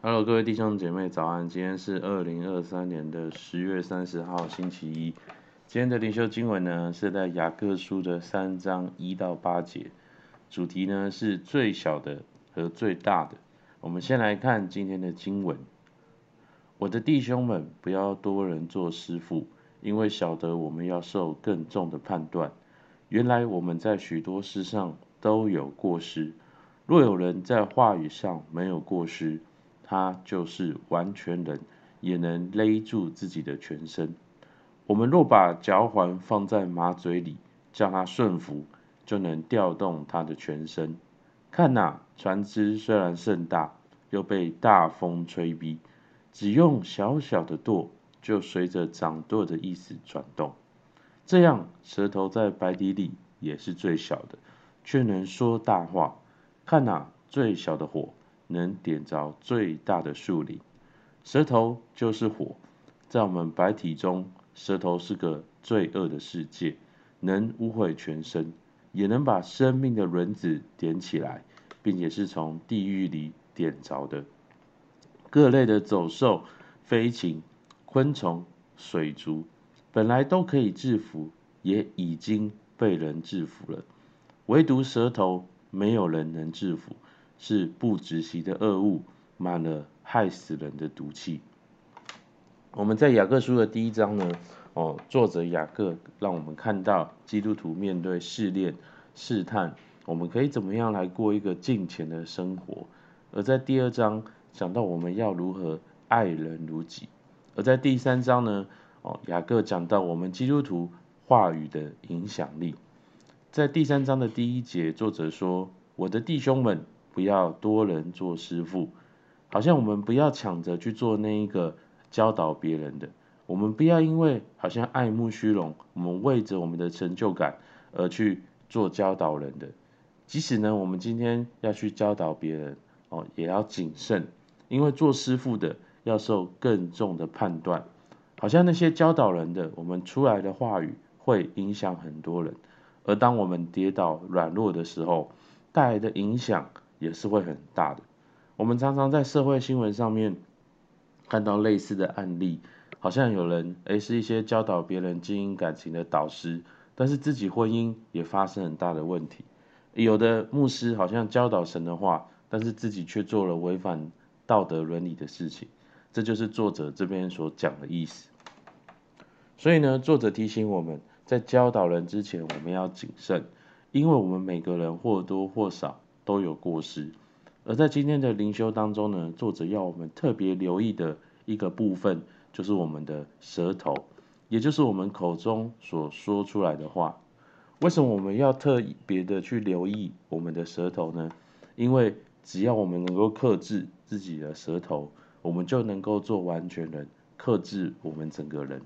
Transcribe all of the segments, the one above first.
Hello，各位弟兄姐妹早安！今天是二零二三年的十月三十号，星期一。今天的灵修经文呢是在雅各书的三章一到八节，主题呢是最小的和最大的。我们先来看今天的经文：我的弟兄们，不要多人做师傅，因为晓得我们要受更重的判断。原来我们在许多事上都有过失，若有人在话语上没有过失，他就是完全人，也能勒住自己的全身。我们若把嚼环放在马嘴里，叫它顺服，就能调动它的全身。看呐，船只虽然甚大，又被大风吹逼，只用小小的舵，就随着掌舵的意思转动。这样，舌头在白底里也是最小的，却能说大话。看哪，最小的火。能点着最大的树林，舌头就是火，在我们白体中，舌头是个罪恶的世界，能污秽全身，也能把生命的轮子点起来，并且是从地狱里点着的。各类的走兽、飞禽、昆虫、水族，本来都可以制服，也已经被人制服了，唯独舌头，没有人能制服。是不止息的恶物，满了害死人的毒气。我们在雅各书的第一章呢，哦，作者雅各让我们看到基督徒面对试炼、试探，我们可以怎么样来过一个敬虔的生活。而在第二章讲到我们要如何爱人如己。而在第三章呢，哦，雅各讲到我们基督徒话语的影响力。在第三章的第一节，作者说：“我的弟兄们。”不要多人做师傅，好像我们不要抢着去做那一个教导别人的。我们不要因为好像爱慕虚荣，我们为着我们的成就感而去做教导人的。即使呢，我们今天要去教导别人哦，也要谨慎，因为做师傅的要受更重的判断。好像那些教导人的，我们出来的话语会影响很多人，而当我们跌倒软弱的时候，带来的影响。也是会很大的。我们常常在社会新闻上面看到类似的案例，好像有人诶是一些教导别人经营感情的导师，但是自己婚姻也发生很大的问题。有的牧师好像教导神的话，但是自己却做了违反道德伦理的事情。这就是作者这边所讲的意思。所以呢，作者提醒我们在教导人之前，我们要谨慎，因为我们每个人或多或少。都有过失，而在今天的灵修当中呢，作者要我们特别留意的一个部分，就是我们的舌头，也就是我们口中所说出来的话。为什么我们要特别的去留意我们的舌头呢？因为只要我们能够克制自己的舌头，我们就能够做完全人，克制我们整个人。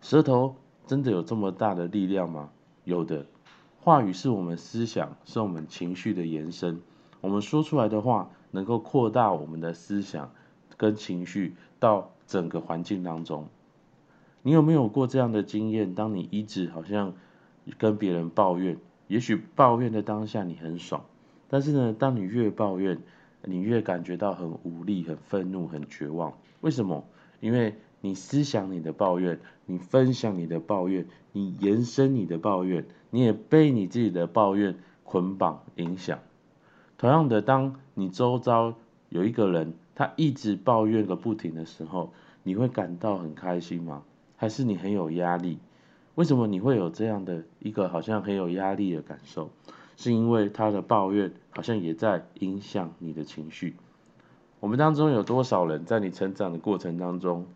舌头真的有这么大的力量吗？有的。话语是我们思想，是我们情绪的延伸。我们说出来的话，能够扩大我们的思想跟情绪到整个环境当中。你有没有过这样的经验？当你一直好像跟别人抱怨，也许抱怨的当下你很爽，但是呢，当你越抱怨，你越感觉到很无力、很愤怒、很绝望。为什么？因为你思想你的抱怨，你分享你的抱怨，你延伸你的抱怨。你也被你自己的抱怨捆绑影响。同样的，当你周遭有一个人，他一直抱怨个不停的时候，你会感到很开心吗？还是你很有压力？为什么你会有这样的一个好像很有压力的感受？是因为他的抱怨好像也在影响你的情绪。我们当中有多少人在你成长的过程当中，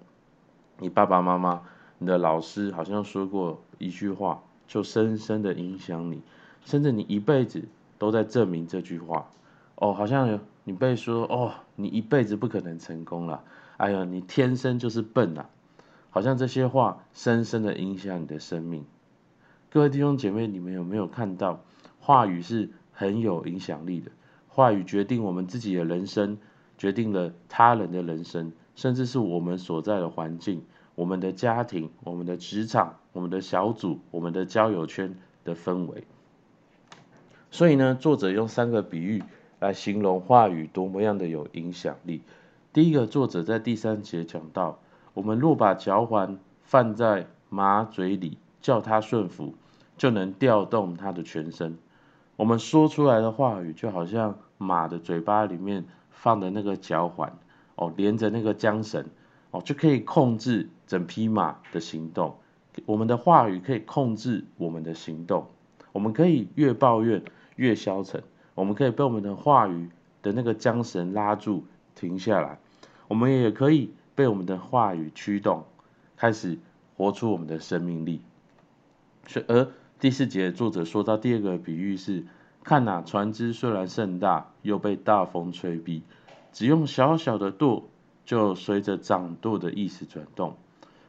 你爸爸妈妈、你的老师好像说过一句话？就深深的影响你，甚至你一辈子都在证明这句话。哦，好像有你被说哦，你一辈子不可能成功了。哎呀，你天生就是笨啊！好像这些话深深的影响你的生命。各位弟兄姐妹，你们有没有看到，话语是很有影响力的？话语决定我们自己的人生，决定了他人的人生，甚至是我们所在的环境。我们的家庭、我们的职场、我们的小组、我们的交友圈的氛围。所以呢，作者用三个比喻来形容话语多么样的有影响力。第一个作者在第三节讲到，我们若把嚼环放在马嘴里，叫它顺服，就能调动它的全身。我们说出来的话语，就好像马的嘴巴里面放的那个嚼环，哦，连着那个缰绳，哦，就可以控制整匹马的行动。我们的话语可以控制我们的行动。我们可以越抱怨越消沉，我们可以被我们的话语的那个缰绳拉住停下来，我们也可以被我们的话语驱动，开始活出我们的生命力。所以而第四节作者说到第二个比喻是：看哪，船只虽然盛大，又被大风吹逼，只用小小的舵，就随着掌舵的意思转动，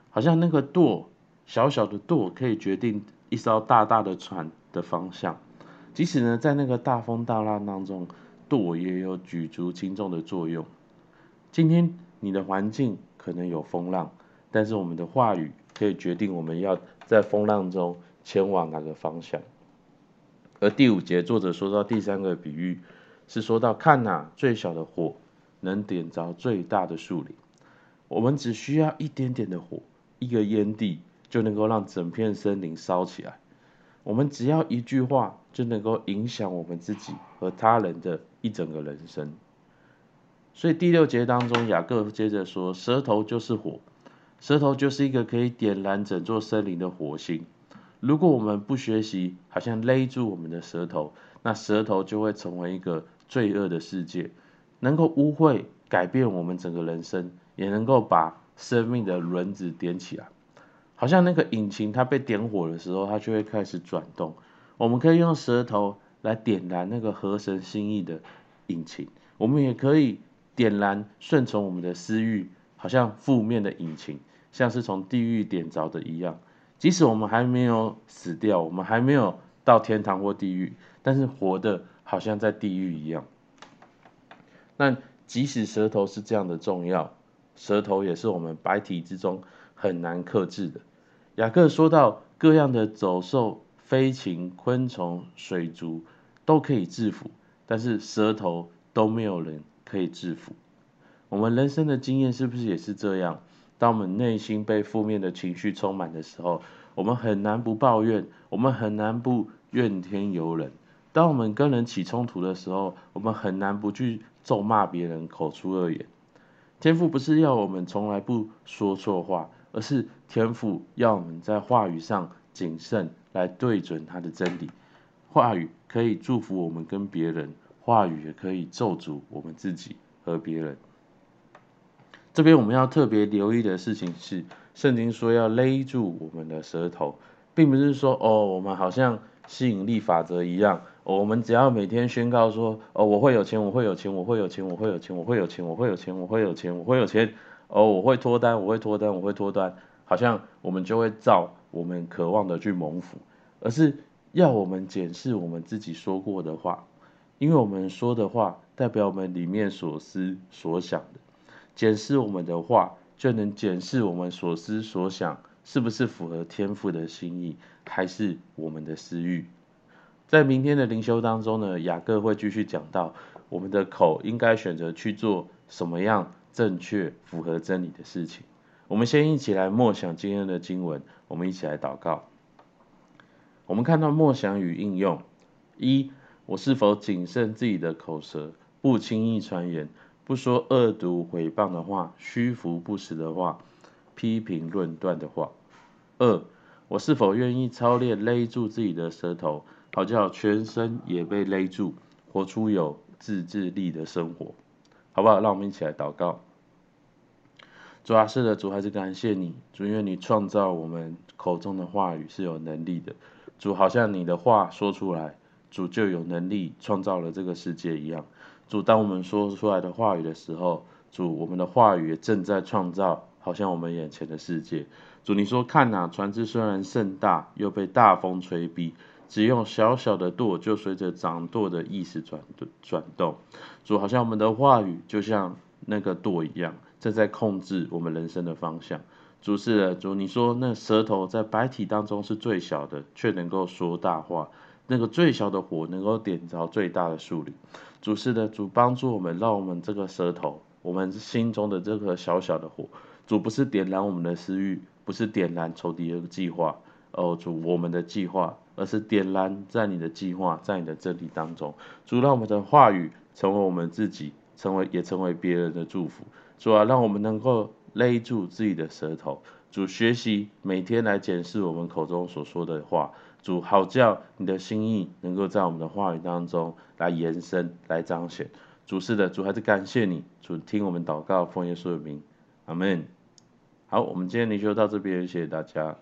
好像那个舵，小小的舵可以决定一艘大大的船的方向。即使呢，在那个大风大浪当中，舵也有举足轻重的作用。今天你的环境可能有风浪，但是我们的话语可以决定我们要在风浪中。前往哪个方向？而第五节作者说到第三个比喻，是说到看哪，最小的火能点着最大的树林。我们只需要一点点的火，一个烟蒂就能够让整片森林烧起来。我们只要一句话，就能够影响我们自己和他人的一整个人生。所以第六节当中，雅各接着说，舌头就是火，舌头就是一个可以点燃整座森林的火星。如果我们不学习，好像勒住我们的舌头，那舌头就会成为一个罪恶的世界，能够污秽改变我们整个人生，也能够把生命的轮子点起来。好像那个引擎它被点火的时候，它就会开始转动。我们可以用舌头来点燃那个合神心意的引擎，我们也可以点燃顺从我们的私欲，好像负面的引擎，像是从地狱点着的一样。即使我们还没有死掉，我们还没有到天堂或地狱，但是活的好像在地狱一样。那即使舌头是这样的重要，舌头也是我们百体之中很难克制的。雅各说到各样的走兽、飞禽、昆虫、水族都可以制服，但是舌头都没有人可以制服。我们人生的经验是不是也是这样？当我们内心被负面的情绪充满的时候，我们很难不抱怨，我们很难不怨天尤人。当我们跟人起冲突的时候，我们很难不去咒骂别人，口出恶言。天父不是要我们从来不说错话，而是天父要我们在话语上谨慎，来对准他的真理。话语可以祝福我们跟别人，话语也可以咒诅我们自己和别人。这边我们要特别留意的事情是，圣经说要勒住我们的舌头，并不是说哦，我们好像吸引力法则一样，我们只要每天宣告说哦，我会有钱，我会有钱，我会有钱，我会有钱，我会有钱，我会有钱，我会有钱，我会有钱，哦，我会脱单，我会脱单，我会脱单，好像我们就会照我们渴望的去蒙福，而是要我们检视我们自己说过的话，因为我们说的话代表我们里面所思所想的。检视我们的话，就能检视我们所思所想是不是符合天父的心意，还是我们的私欲。在明天的灵修当中呢，雅各会继续讲到我们的口应该选择去做什么样正确、符合真理的事情。我们先一起来默想今天的经文，我们一起来祷告。我们看到默想与应用：一，我是否谨慎自己的口舌，不轻易传言？不说恶毒毁谤的话，虚浮不实的话，批评论断的话。二，我是否愿意操练勒住自己的舌头，好叫全身也被勒住，活出有自制力的生活，好不好？让我们一起来祷告。主啊，是的，主还是感谢你，主，因为你创造我们口中的话语是有能力的，主，好像你的话说出来，主就有能力创造了这个世界一样。主，当我们说出来的话语的时候，主，我们的话语正在创造，好像我们眼前的世界。主，你说看哪，船只虽然甚大，又被大风吹逼，只用小小的舵，就随着掌舵的意识转转动。主，好像我们的话语就像那个舵一样，正在控制我们人生的方向。主是的，主，你说那舌头在白体当中是最小的，却能够说大话。那个最小的火能够点着最大的树林。主是的，主帮助我们，让我们这个舌头，我们心中的这个小小的火，主不是点燃我们的私欲，不是点燃仇敌的计划，哦，主我们的计划，而是点燃在你的计划，在你的真理当中。主让我们的话语成为我们自己，成为也成为别人的祝福。主啊，让我们能够勒住自己的舌头。主学习每天来检视我们口中所说的话。主好叫你的心意能够在我们的话语当中来延伸、来彰显。主是的，主还是感谢你，主听我们祷告，奉耶稣的名，阿门。好，我们今天灵修到这边，谢谢大家。